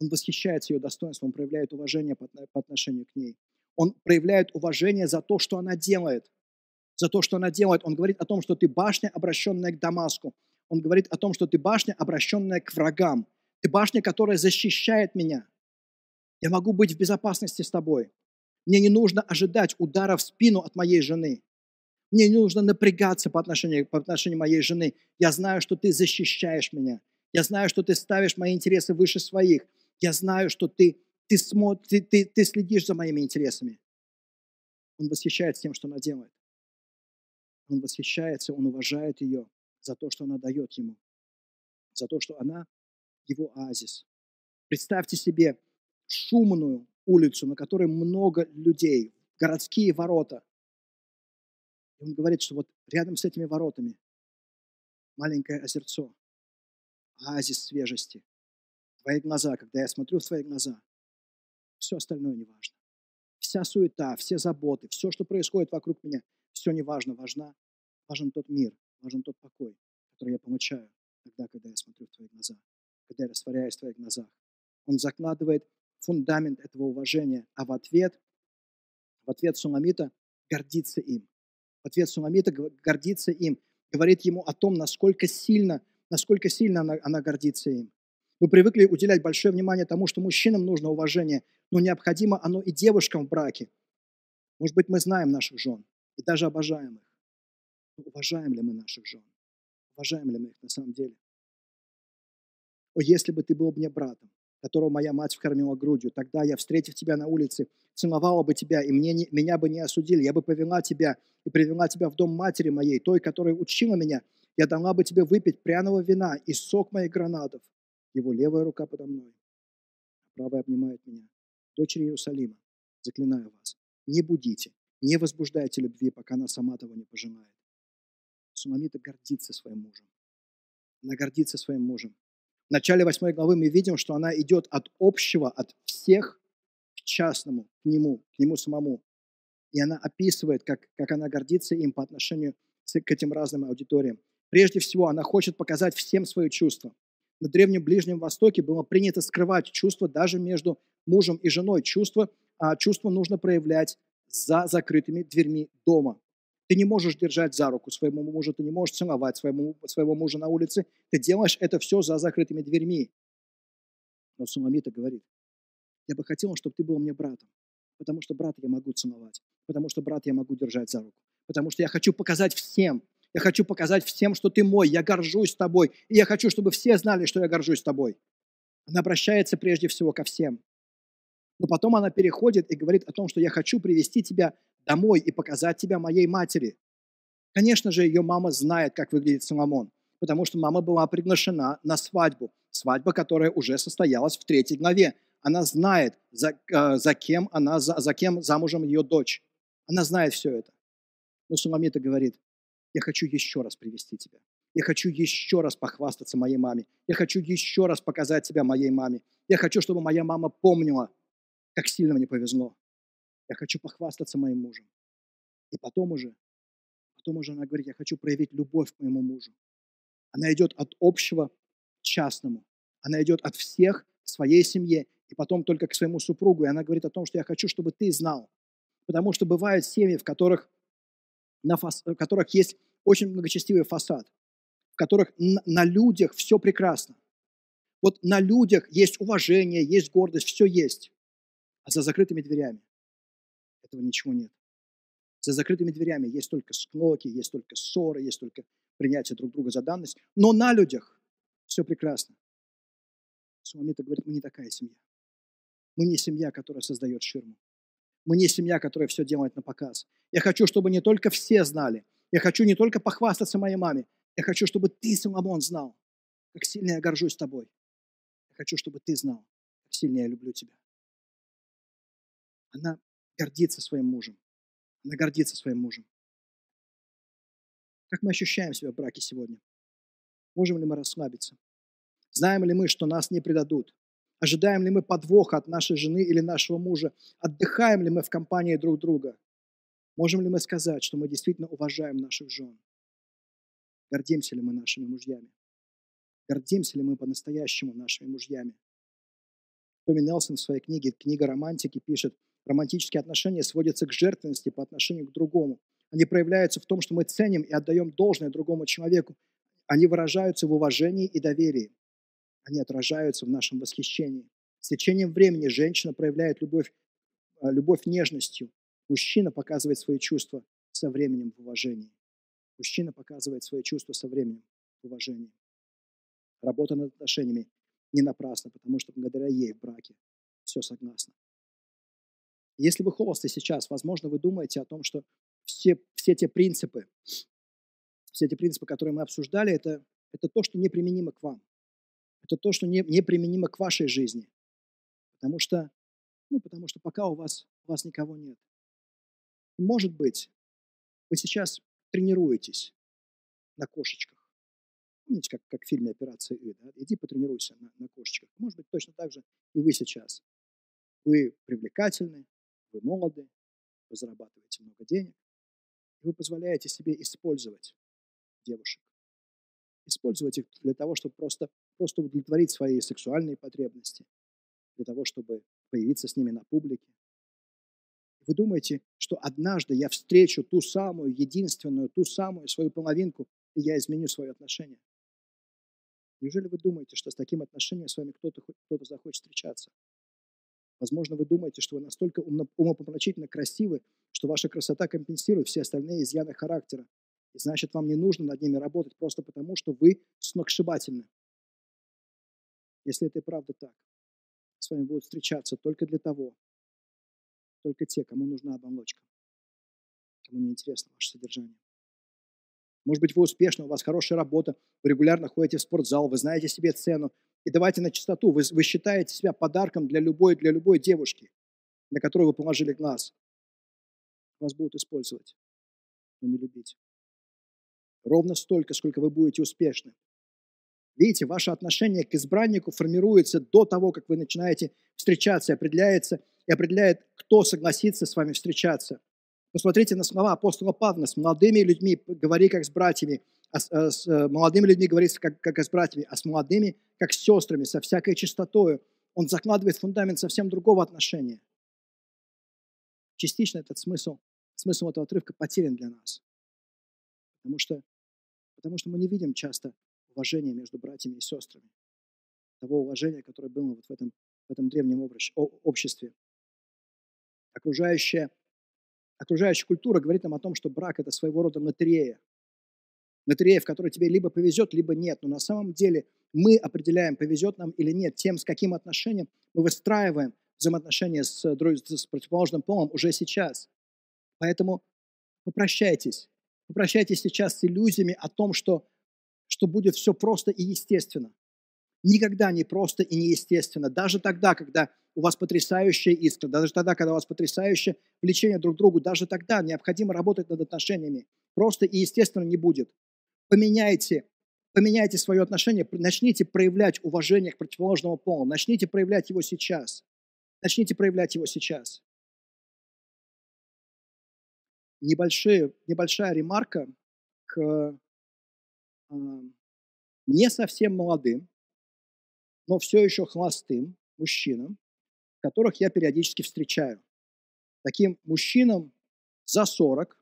Он восхищается ее достоинством, он проявляет уважение по, отношению к ней. Он проявляет уважение за то, что она делает. За то, что она делает. Он говорит о том, что ты башня, обращенная к Дамаску. Он говорит о том, что ты башня, обращенная к врагам. Ты башня, которая защищает меня. Я могу быть в безопасности с тобой. Мне не нужно ожидать удара в спину от моей жены. Мне не нужно напрягаться по отношению, по отношению моей жены. Я знаю, что ты защищаешь меня. Я знаю, что ты ставишь мои интересы выше своих. Я знаю, что ты, ты, ты, ты, ты следишь за моими интересами. Он восхищается тем, что она делает. Он восхищается, он уважает ее за то, что она дает ему. За то, что она его оазис. Представьте себе шумную улицу, на которой много людей, городские ворота. И он говорит, что вот рядом с этими воротами маленькое озерцо, оазис свежести. Твои глаза, когда я смотрю в твои глаза, все остальное не важно. Вся суета, все заботы, все, что происходит вокруг меня, все не важно. Важна, важен тот мир, важен тот покой, который я получаю тогда, когда я смотрю в твои глаза, когда я растворяюсь в твоих глазах. Он закладывает фундамент этого уважения, а в ответ, в ответ Суламита гордится им. В ответ Суламита гордится им, говорит ему о том, насколько сильно, насколько сильно она, она гордится им. Мы привыкли уделять большое внимание тому, что мужчинам нужно уважение, но необходимо оно и девушкам в браке. Может быть, мы знаем наших жен и даже обожаем их. Но уважаем ли мы наших жен? Уважаем ли мы их на самом деле? О, если бы ты был мне братом, которого моя мать вкормила грудью. Тогда я, встретив тебя на улице, целовала бы тебя, и мне не, меня бы не осудили. Я бы повела тебя и привела тебя в дом матери моей, той, которая учила меня. Я дала бы тебе выпить пряного вина и сок моих гранатов. Его левая рука подо мной, а правая обнимает меня. Дочери Иерусалима, заклинаю вас, не будите, не возбуждайте любви, пока она сама того не пожелает. Сунамита гордится своим мужем. Она гордится своим мужем. В начале 8 главы мы видим, что она идет от общего, от всех к частному, к нему, к нему самому. И она описывает, как, как она гордится им по отношению к этим разным аудиториям. Прежде всего, она хочет показать всем свои чувства. На Древнем Ближнем Востоке было принято скрывать чувства даже между мужем и женой. Чувства, а чувства нужно проявлять за закрытыми дверьми дома. Ты не можешь держать за руку своему мужу, ты не можешь целовать своему, своего мужа на улице. Ты делаешь это все за закрытыми дверьми. Но Суламита говорит, я бы хотел, чтобы ты был мне братом, потому что брата я могу целовать, потому что брата я могу держать за руку, потому что я хочу показать всем, я хочу показать всем, что ты мой, я горжусь тобой, и я хочу, чтобы все знали, что я горжусь тобой. Она обращается прежде всего ко всем. Но потом она переходит и говорит о том, что я хочу привести тебя домой и показать тебя моей матери. Конечно же, ее мама знает, как выглядит Соломон, потому что мама была приглашена на свадьбу, свадьба, которая уже состоялась в третьей главе. Она знает, за, э, за, кем, она, за, за кем замужем ее дочь. Она знает все это. Но Суламита говорит, я хочу еще раз привести тебя. Я хочу еще раз похвастаться моей маме. Я хочу еще раз показать тебя моей маме. Я хочу, чтобы моя мама помнила, как сильно мне повезло. Я хочу похвастаться моим мужем. И потом уже, потом уже она говорит, я хочу проявить любовь к моему мужу. Она идет от общего к частному. Она идет от всех к своей семье и потом только к своему супругу. И она говорит о том, что я хочу, чтобы ты знал. Потому что бывают семьи, в которых, на фас, в которых есть очень многочастивый фасад, в которых на людях все прекрасно. Вот на людях есть уважение, есть гордость, все есть. А за закрытыми дверями этого ничего нет. За закрытыми дверями есть только склоки, есть только ссоры, есть только принятие друг друга за данность. Но на людях все прекрасно. Суламита говорит, мы не такая семья. Мы не семья, которая создает ширму. Мы не семья, которая все делает на показ. Я хочу, чтобы не только все знали. Я хочу не только похвастаться моей маме. Я хочу, чтобы ты, Соломон, знал, как сильно я горжусь тобой. Я хочу, чтобы ты знал, как сильно я люблю тебя. Она гордится своим мужем. Она гордится своим мужем. Как мы ощущаем себя в браке сегодня? Можем ли мы расслабиться? Знаем ли мы, что нас не предадут? Ожидаем ли мы подвоха от нашей жены или нашего мужа? Отдыхаем ли мы в компании друг друга? Можем ли мы сказать, что мы действительно уважаем наших жен? Гордимся ли мы нашими мужьями? Гордимся ли мы по-настоящему нашими мужьями? Томми Нелсон в своей книге «Книга романтики» пишет, романтические отношения сводятся к жертвенности по отношению к другому. Они проявляются в том, что мы ценим и отдаем должное другому человеку. Они выражаются в уважении и доверии. Они отражаются в нашем восхищении. С течением времени женщина проявляет любовь, а, любовь нежностью. Мужчина показывает свои чувства со временем в уважении. Мужчина показывает свои чувства со временем в уважении. Работа над отношениями не напрасна, потому что благодаря ей в браке все согласно. Если вы холосты сейчас, возможно, вы думаете о том, что все, все те принципы, все те принципы, которые мы обсуждали, это, это то, что неприменимо к вам. Это то, что не, неприменимо к вашей жизни. Потому что, ну, потому что пока у вас, у вас никого нет. может быть, вы сейчас тренируетесь на кошечках. Помните, как, как в фильме «Операция И», да? Иди потренируйся на, на кошечках. Может быть, точно так же и вы сейчас. Вы привлекательны, вы молоды, вы зарабатываете много денег, и вы позволяете себе использовать девушек. Использовать их для того, чтобы просто, просто удовлетворить свои сексуальные потребности, для того, чтобы появиться с ними на публике. Вы думаете, что однажды я встречу ту самую, единственную, ту самую свою половинку, и я изменю свое отношение? Неужели вы думаете, что с таким отношением с вами кто-то кто захочет встречаться? Возможно, вы думаете, что вы настолько умопомрачительно красивы, что ваша красота компенсирует все остальные изъяны характера. И значит, вам не нужно над ними работать просто потому, что вы сногсшибательны. Если это и правда так, с вами будут встречаться только для того, только те, кому нужна оболочка, кому не интересно ваше содержание. Может быть, вы успешны, у вас хорошая работа, вы регулярно ходите в спортзал, вы знаете себе цену. И давайте на чистоту, вы, вы считаете себя подарком для любой, для любой девушки, на которую вы положили глаз. Вас будут использовать, но не любить. Ровно столько, сколько вы будете успешны. Видите, ваше отношение к избраннику формируется до того, как вы начинаете встречаться, определяется и определяет, кто согласится с вами встречаться – Посмотрите на слова апостола Павла. С молодыми людьми говори, как с братьями, а с, а с э, молодыми людьми говори, как, как с братьями, а с молодыми, как с сестрами, со всякой чистотою. Он закладывает фундамент совсем другого отношения. Частично этот смысл, смысл этого отрывка потерян для нас. Потому что, потому что мы не видим часто уважения между братьями и сестрами. Того уважения, которое было вот в этом, в этом древнем обществе. Окружающее окружающая культура говорит нам о том, что брак – это своего рода лотерея. Лотерея, в которой тебе либо повезет, либо нет. Но на самом деле мы определяем, повезет нам или нет, тем, с каким отношением мы выстраиваем взаимоотношения с, с противоположным полом уже сейчас. Поэтому попрощайтесь. Попрощайтесь сейчас с иллюзиями о том, что, что будет все просто и естественно. Никогда не просто и неестественно. Даже тогда, когда у вас потрясающая искра, даже тогда, когда у вас потрясающее влечение друг к другу, даже тогда необходимо работать над отношениями. Просто и естественно не будет. Поменяйте, поменяйте свое отношение, начните проявлять уважение к противоположному полу, начните проявлять его сейчас. Начните проявлять его сейчас. Небольшие, небольшая ремарка к э, не совсем молодым, но все еще холостым мужчинам, которых я периодически встречаю. Таким мужчинам за 40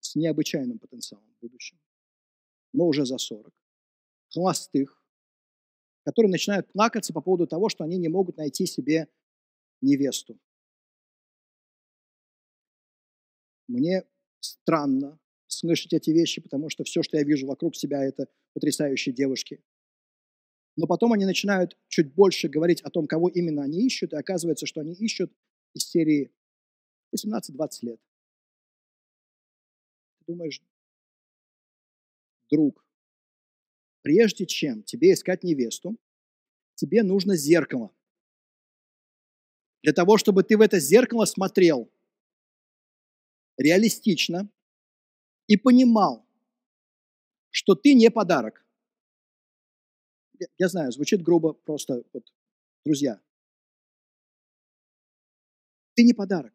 с необычайным потенциалом в будущем, но уже за 40, холостых, которые начинают плакаться по поводу того, что они не могут найти себе невесту. Мне странно слышать эти вещи, потому что все, что я вижу вокруг себя, это потрясающие девушки, но потом они начинают чуть больше говорить о том, кого именно они ищут, и оказывается, что они ищут из серии 18-20 лет. Ты думаешь, друг, прежде чем тебе искать невесту, тебе нужно зеркало. Для того, чтобы ты в это зеркало смотрел реалистично и понимал, что ты не подарок я, знаю, звучит грубо, просто вот, друзья. Ты не подарок.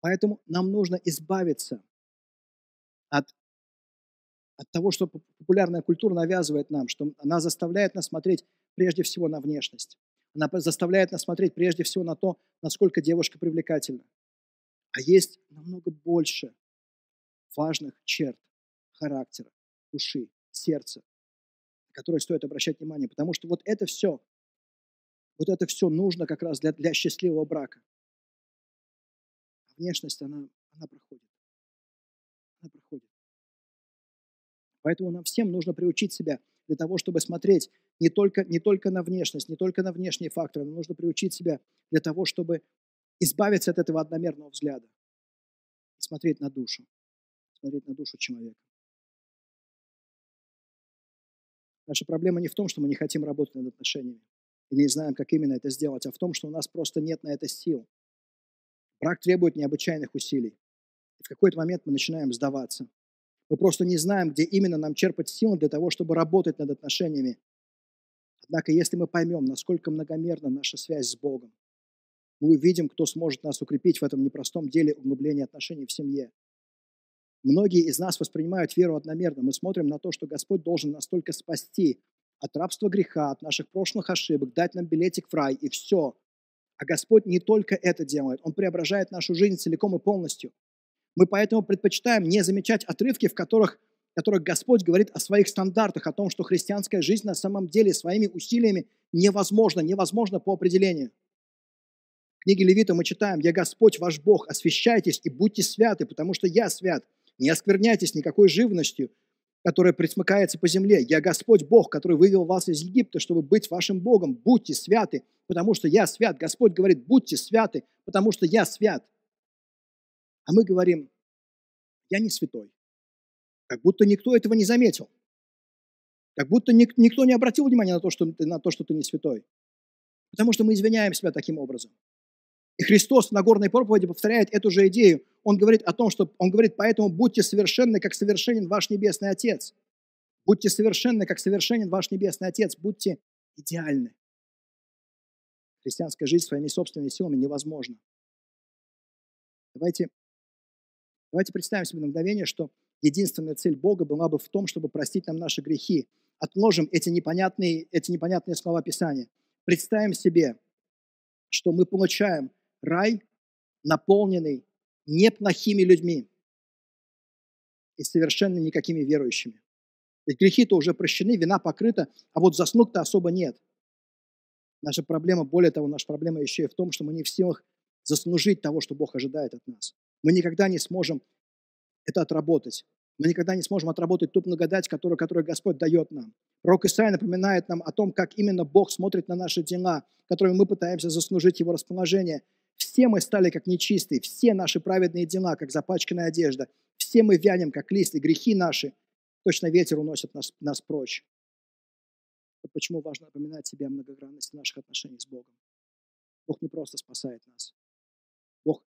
Поэтому нам нужно избавиться от, от того, что популярная культура навязывает нам, что она заставляет нас смотреть прежде всего на внешность. Она заставляет нас смотреть прежде всего на то, насколько девушка привлекательна. А есть намного больше важных черт характера, души, сердца, которые стоит обращать внимание. Потому что вот это все, вот это все нужно как раз для, для счастливого брака. А внешность, она, она проходит. Она проходит. Поэтому нам всем нужно приучить себя для того, чтобы смотреть не только, не только на внешность, не только на внешние факторы, но нужно приучить себя для того, чтобы избавиться от этого одномерного взгляда и смотреть на душу, смотреть на душу человека. Наша проблема не в том, что мы не хотим работать над отношениями и не знаем, как именно это сделать, а в том, что у нас просто нет на это сил. Брак требует необычайных усилий. И в какой-то момент мы начинаем сдаваться. Мы просто не знаем, где именно нам черпать силы для того, чтобы работать над отношениями. Однако, если мы поймем, насколько многомерна наша связь с Богом, мы увидим, кто сможет нас укрепить в этом непростом деле углубления отношений в семье. Многие из нас воспринимают веру одномерно. Мы смотрим на то, что Господь должен нас только спасти от рабства греха, от наших прошлых ошибок, дать нам билетик в рай, и все. А Господь не только это делает, Он преображает нашу жизнь целиком и полностью. Мы поэтому предпочитаем не замечать отрывки, в которых, в которых Господь говорит о своих стандартах, о том, что христианская жизнь на самом деле своими усилиями невозможна, невозможна по определению книге Левита мы читаем, «Я Господь ваш Бог, освящайтесь и будьте святы, потому что я свят. Не оскверняйтесь никакой живностью, которая присмыкается по земле. Я Господь Бог, который вывел вас из Египта, чтобы быть вашим Богом. Будьте святы, потому что я свят». Господь говорит, будьте святы, потому что я свят. А мы говорим, я не святой. Как будто никто этого не заметил. Как будто никто не обратил внимания на то, что на то, что ты не святой. Потому что мы извиняем себя таким образом. И Христос в Нагорной проповеди повторяет эту же идею. Он говорит о том, что Он говорит, поэтому будьте совершенны, как совершенен ваш Небесный Отец. Будьте совершенны, как совершенен ваш Небесный Отец. Будьте идеальны. Христианская жизнь своими собственными силами невозможна. Давайте, давайте представим себе на мгновение, что единственная цель Бога была бы в том, чтобы простить нам наши грехи. Отложим эти непонятные, эти непонятные слова Писания. Представим себе, что мы получаем рай, наполненный неплохими людьми и совершенно никакими верующими. Ведь грехи-то уже прощены, вина покрыта, а вот заслуг-то особо нет. Наша проблема, более того, наша проблема еще и в том, что мы не в силах заслужить того, что Бог ожидает от нас. Мы никогда не сможем это отработать. Мы никогда не сможем отработать ту благодать, которую, которую Господь дает нам. Пророк Исаия напоминает нам о том, как именно Бог смотрит на наши дела, которыми мы пытаемся заслужить Его расположение. Все мы стали как нечистые, все наши праведные дела, как запачканная одежда. Все мы вянем, как лист, и грехи наши, точно ветер уносит нас, нас прочь. Вот почему важно напоминать себе о многогранности наших отношений с Богом. Бог не просто спасает нас. Бог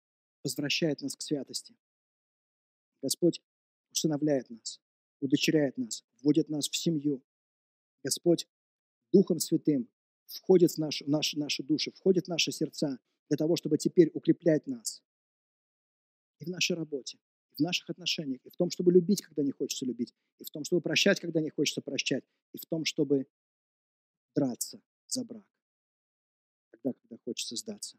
возвращает нас к святости. Господь усыновляет нас, удочеряет нас, вводит нас в семью. Господь Духом Святым входит в нашу, наши, наши души, входит в наши сердца для того, чтобы теперь укреплять нас и в нашей работе, и в наших отношениях, и в том, чтобы любить, когда не хочется любить, и в том, чтобы прощать, когда не хочется прощать, и в том, чтобы драться за брак, тогда, когда хочется сдаться.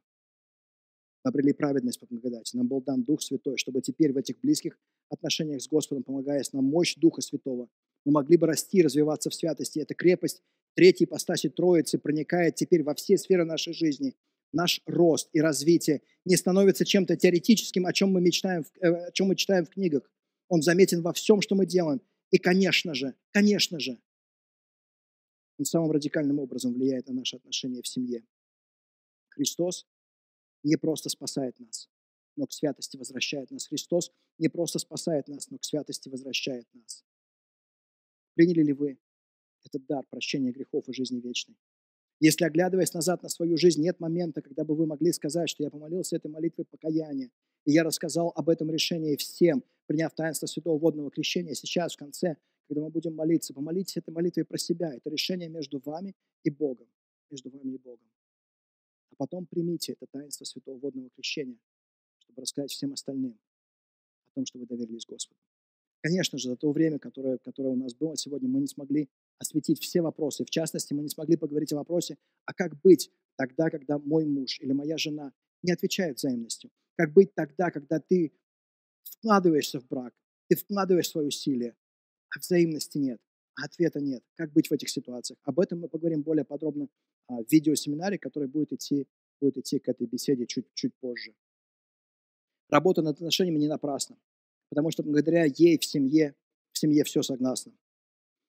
Мы обрели праведность по благодати. Нам был дан Дух Святой, чтобы теперь в этих близких отношениях с Господом, помогаясь нам мощь Духа Святого, мы могли бы расти и развиваться в святости. Эта крепость третьей ипостаси Троицы проникает теперь во все сферы нашей жизни. Наш рост и развитие не становится чем-то теоретическим, о чем мы мечтаем, э, о чем мы читаем в книгах. Он заметен во всем, что мы делаем. И, конечно же, конечно же, он самым радикальным образом влияет на наши отношения в семье. Христос не просто спасает нас, но к святости возвращает нас. Христос не просто спасает нас, но к святости возвращает нас. Приняли ли вы этот дар прощения грехов и жизни вечной? Если, оглядываясь назад на свою жизнь, нет момента, когда бы вы могли сказать, что я помолился этой молитвой покаяния, и я рассказал об этом решении всем, приняв таинство святого водного крещения, сейчас, в конце, когда мы будем молиться, помолитесь этой молитвой про себя. Это решение между вами и Богом. Между вами и Богом. А потом примите это таинство Святого Водного Крещения, чтобы рассказать всем остальным о том, что вы доверились Господу. Конечно же, за то время, которое, которое у нас было сегодня, мы не смогли осветить все вопросы. В частности, мы не смогли поговорить о вопросе, а как быть тогда, когда мой муж или моя жена не отвечают взаимностью? Как быть тогда, когда ты вкладываешься в брак, ты вкладываешь свои усилия, а взаимности нет, а ответа нет? Как быть в этих ситуациях? Об этом мы поговорим более подробно а, в видеосеминаре, который будет идти, будет идти к этой беседе чуть, чуть позже. Работа над отношениями не напрасна потому что благодаря ей в семье, в семье все согласно.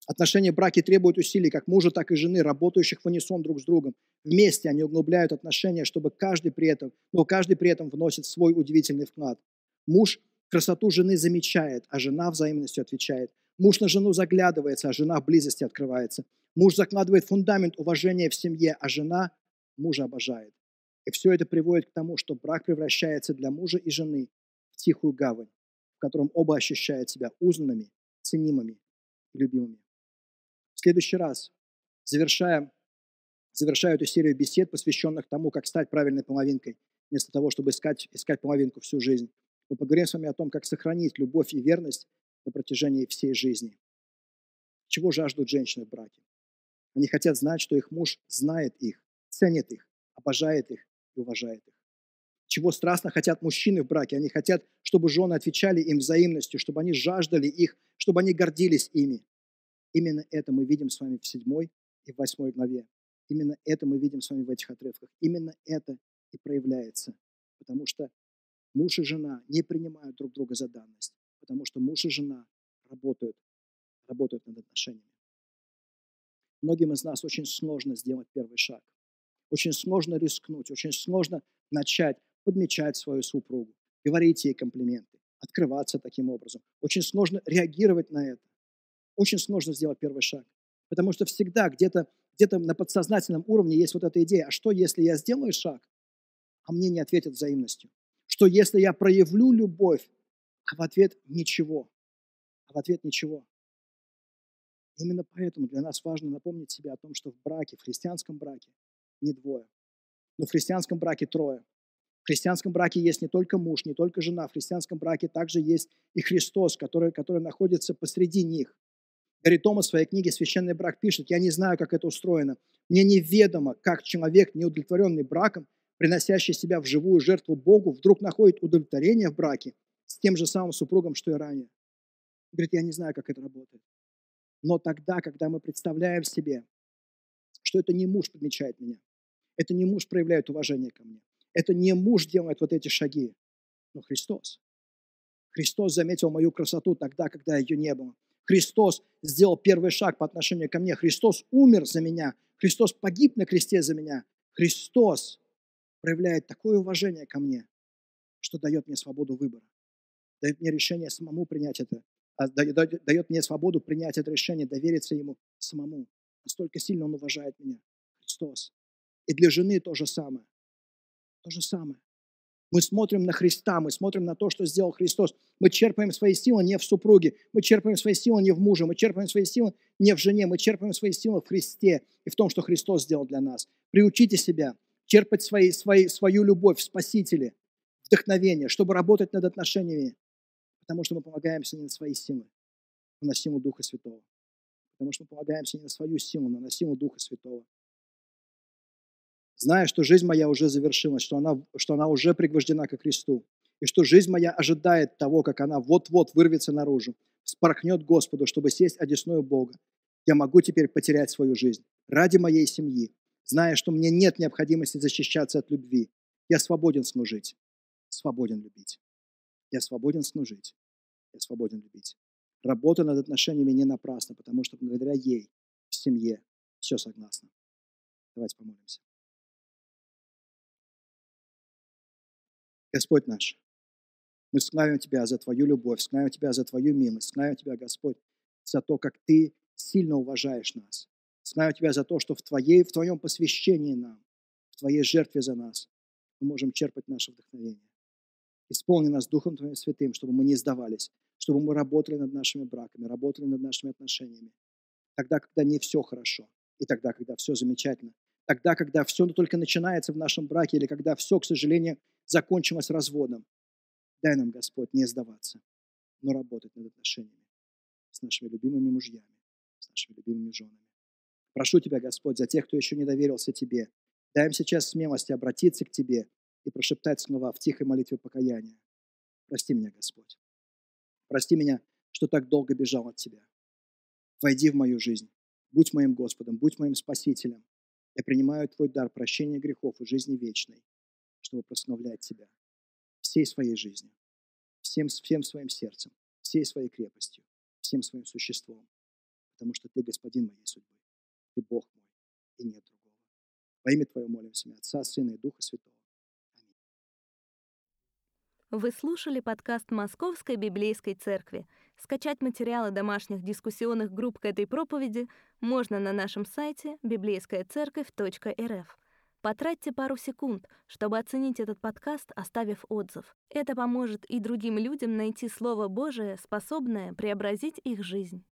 Отношения в браке требуют усилий как мужа, так и жены, работающих в унисон друг с другом. Вместе они углубляют отношения, чтобы каждый при этом, но каждый при этом вносит свой удивительный вклад. Муж красоту жены замечает, а жена взаимностью отвечает. Муж на жену заглядывается, а жена в близости открывается. Муж закладывает фундамент уважения в семье, а жена мужа обожает. И все это приводит к тому, что брак превращается для мужа и жены в тихую гавань, котором оба ощущают себя узнанными, ценимыми и любимыми. Следующий раз, завершая, завершая эту серию бесед, посвященных тому, как стать правильной половинкой, вместо того, чтобы искать, искать половинку всю жизнь, мы поговорим с вами о том, как сохранить любовь и верность на протяжении всей жизни. Чего жаждут женщины в браке? Они хотят знать, что их муж знает их, ценит их, обожает их и уважает их чего страстно хотят мужчины в браке. Они хотят, чтобы жены отвечали им взаимностью, чтобы они жаждали их, чтобы они гордились ими. Именно это мы видим с вами в седьмой и в восьмой главе. Именно это мы видим с вами в этих отрывках. Именно это и проявляется. Потому что муж и жена не принимают друг друга за данность. Потому что муж и жена работают, работают над отношениями. Многим из нас очень сложно сделать первый шаг. Очень сложно рискнуть, очень сложно начать подмечать свою супругу, говорить ей комплименты, открываться таким образом. Очень сложно реагировать на это. Очень сложно сделать первый шаг. Потому что всегда где-то где на подсознательном уровне есть вот эта идея, а что если я сделаю шаг, а мне не ответят взаимностью? Что если я проявлю любовь, а в ответ ничего? А в ответ ничего. Именно поэтому для нас важно напомнить себе о том, что в браке, в христианском браке не двое, но в христианском браке трое. В христианском браке есть не только муж, не только жена. В христианском браке также есть и Христос, который, который находится посреди них. Гарри Томас в своей книге «Священный брак» пишет, «Я не знаю, как это устроено. Мне неведомо, как человек, неудовлетворенный браком, приносящий себя в живую жертву Богу, вдруг находит удовлетворение в браке с тем же самым супругом, что и ранее». Он говорит, я не знаю, как это работает. Но тогда, когда мы представляем себе, что это не муж подмечает меня, это не муж проявляет уважение ко мне, это не муж делает вот эти шаги, но Христос. Христос заметил мою красоту тогда, когда ее не было. Христос сделал первый шаг по отношению ко мне. Христос умер за меня. Христос погиб на кресте за меня. Христос проявляет такое уважение ко мне, что дает мне свободу выбора. Дает мне решение самому принять это. А дает мне свободу принять это решение, довериться Ему самому. Настолько сильно Он уважает меня. Христос. И для жены то же самое. То же самое. Мы смотрим на Христа, мы смотрим на то, что сделал Христос. Мы черпаем свои силы не в супруге, мы черпаем свои силы не в муже, мы черпаем свои силы не в жене, мы черпаем свои силы в Христе и в том, что Христос сделал для нас. Приучите себя черпать свои, свои, свою любовь в Спасителе, вдохновение, чтобы работать над отношениями, потому что мы полагаемся не на свои силы, но на силу Духа Святого. Потому что мы полагаемся не на свою силу, но на силу Духа Святого зная, что жизнь моя уже завершилась, что она, что она уже пригвождена ко кресту, и что жизнь моя ожидает того, как она вот-вот вырвется наружу, спорхнет Господу, чтобы сесть одесную Бога. Я могу теперь потерять свою жизнь ради моей семьи, зная, что мне нет необходимости защищаться от любви. Я свободен служить, свободен любить. Я свободен служить, я свободен любить. Работа над отношениями не напрасна, потому что благодаря ей в семье все согласно. Давайте помолимся. Господь наш, мы славим Тебя за Твою любовь, славим Тебя за Твою милость, славим Тебя, Господь, за то, как Ты сильно уважаешь нас. Славим Тебя за то, что в, твоей, в Твоем посвящении нам, в Твоей жертве за нас, мы можем черпать наше вдохновение. Исполни нас Духом Твоим Святым, чтобы мы не сдавались, чтобы мы работали над нашими браками, работали над нашими отношениями. Тогда, когда не все хорошо, и тогда, когда все замечательно. Тогда, когда все только начинается в нашем браке, или когда все, к сожалению, закончилось разводом. Дай нам, Господь, не сдаваться, но работать над отношениями с нашими любимыми мужьями, с нашими любимыми женами. Прошу Тебя, Господь, за тех, кто еще не доверился Тебе, дай им сейчас смелости обратиться к Тебе и прошептать слова в тихой молитве покаяния. Прости меня, Господь. Прости меня, что так долго бежал от Тебя. Войди в мою жизнь. Будь моим Господом, будь моим Спасителем. Я принимаю Твой дар прощения грехов и жизни вечной, чтобы прославлять Тебя всей своей жизнью, всем, всем своим сердцем, всей своей крепостью, всем своим существом, потому что Ты Господин моей судьбы, Ты Бог мой, и нет другого. Во имя Твое молимся, Отца, Сына и Духа Святого. Вы слушали подкаст Московской библейской церкви. Скачать материалы домашних дискуссионных групп к этой проповеди можно на нашем сайте библейскаяцерковь.рф. Потратьте пару секунд, чтобы оценить этот подкаст, оставив отзыв. Это поможет и другим людям найти Слово Божие, способное преобразить их жизнь.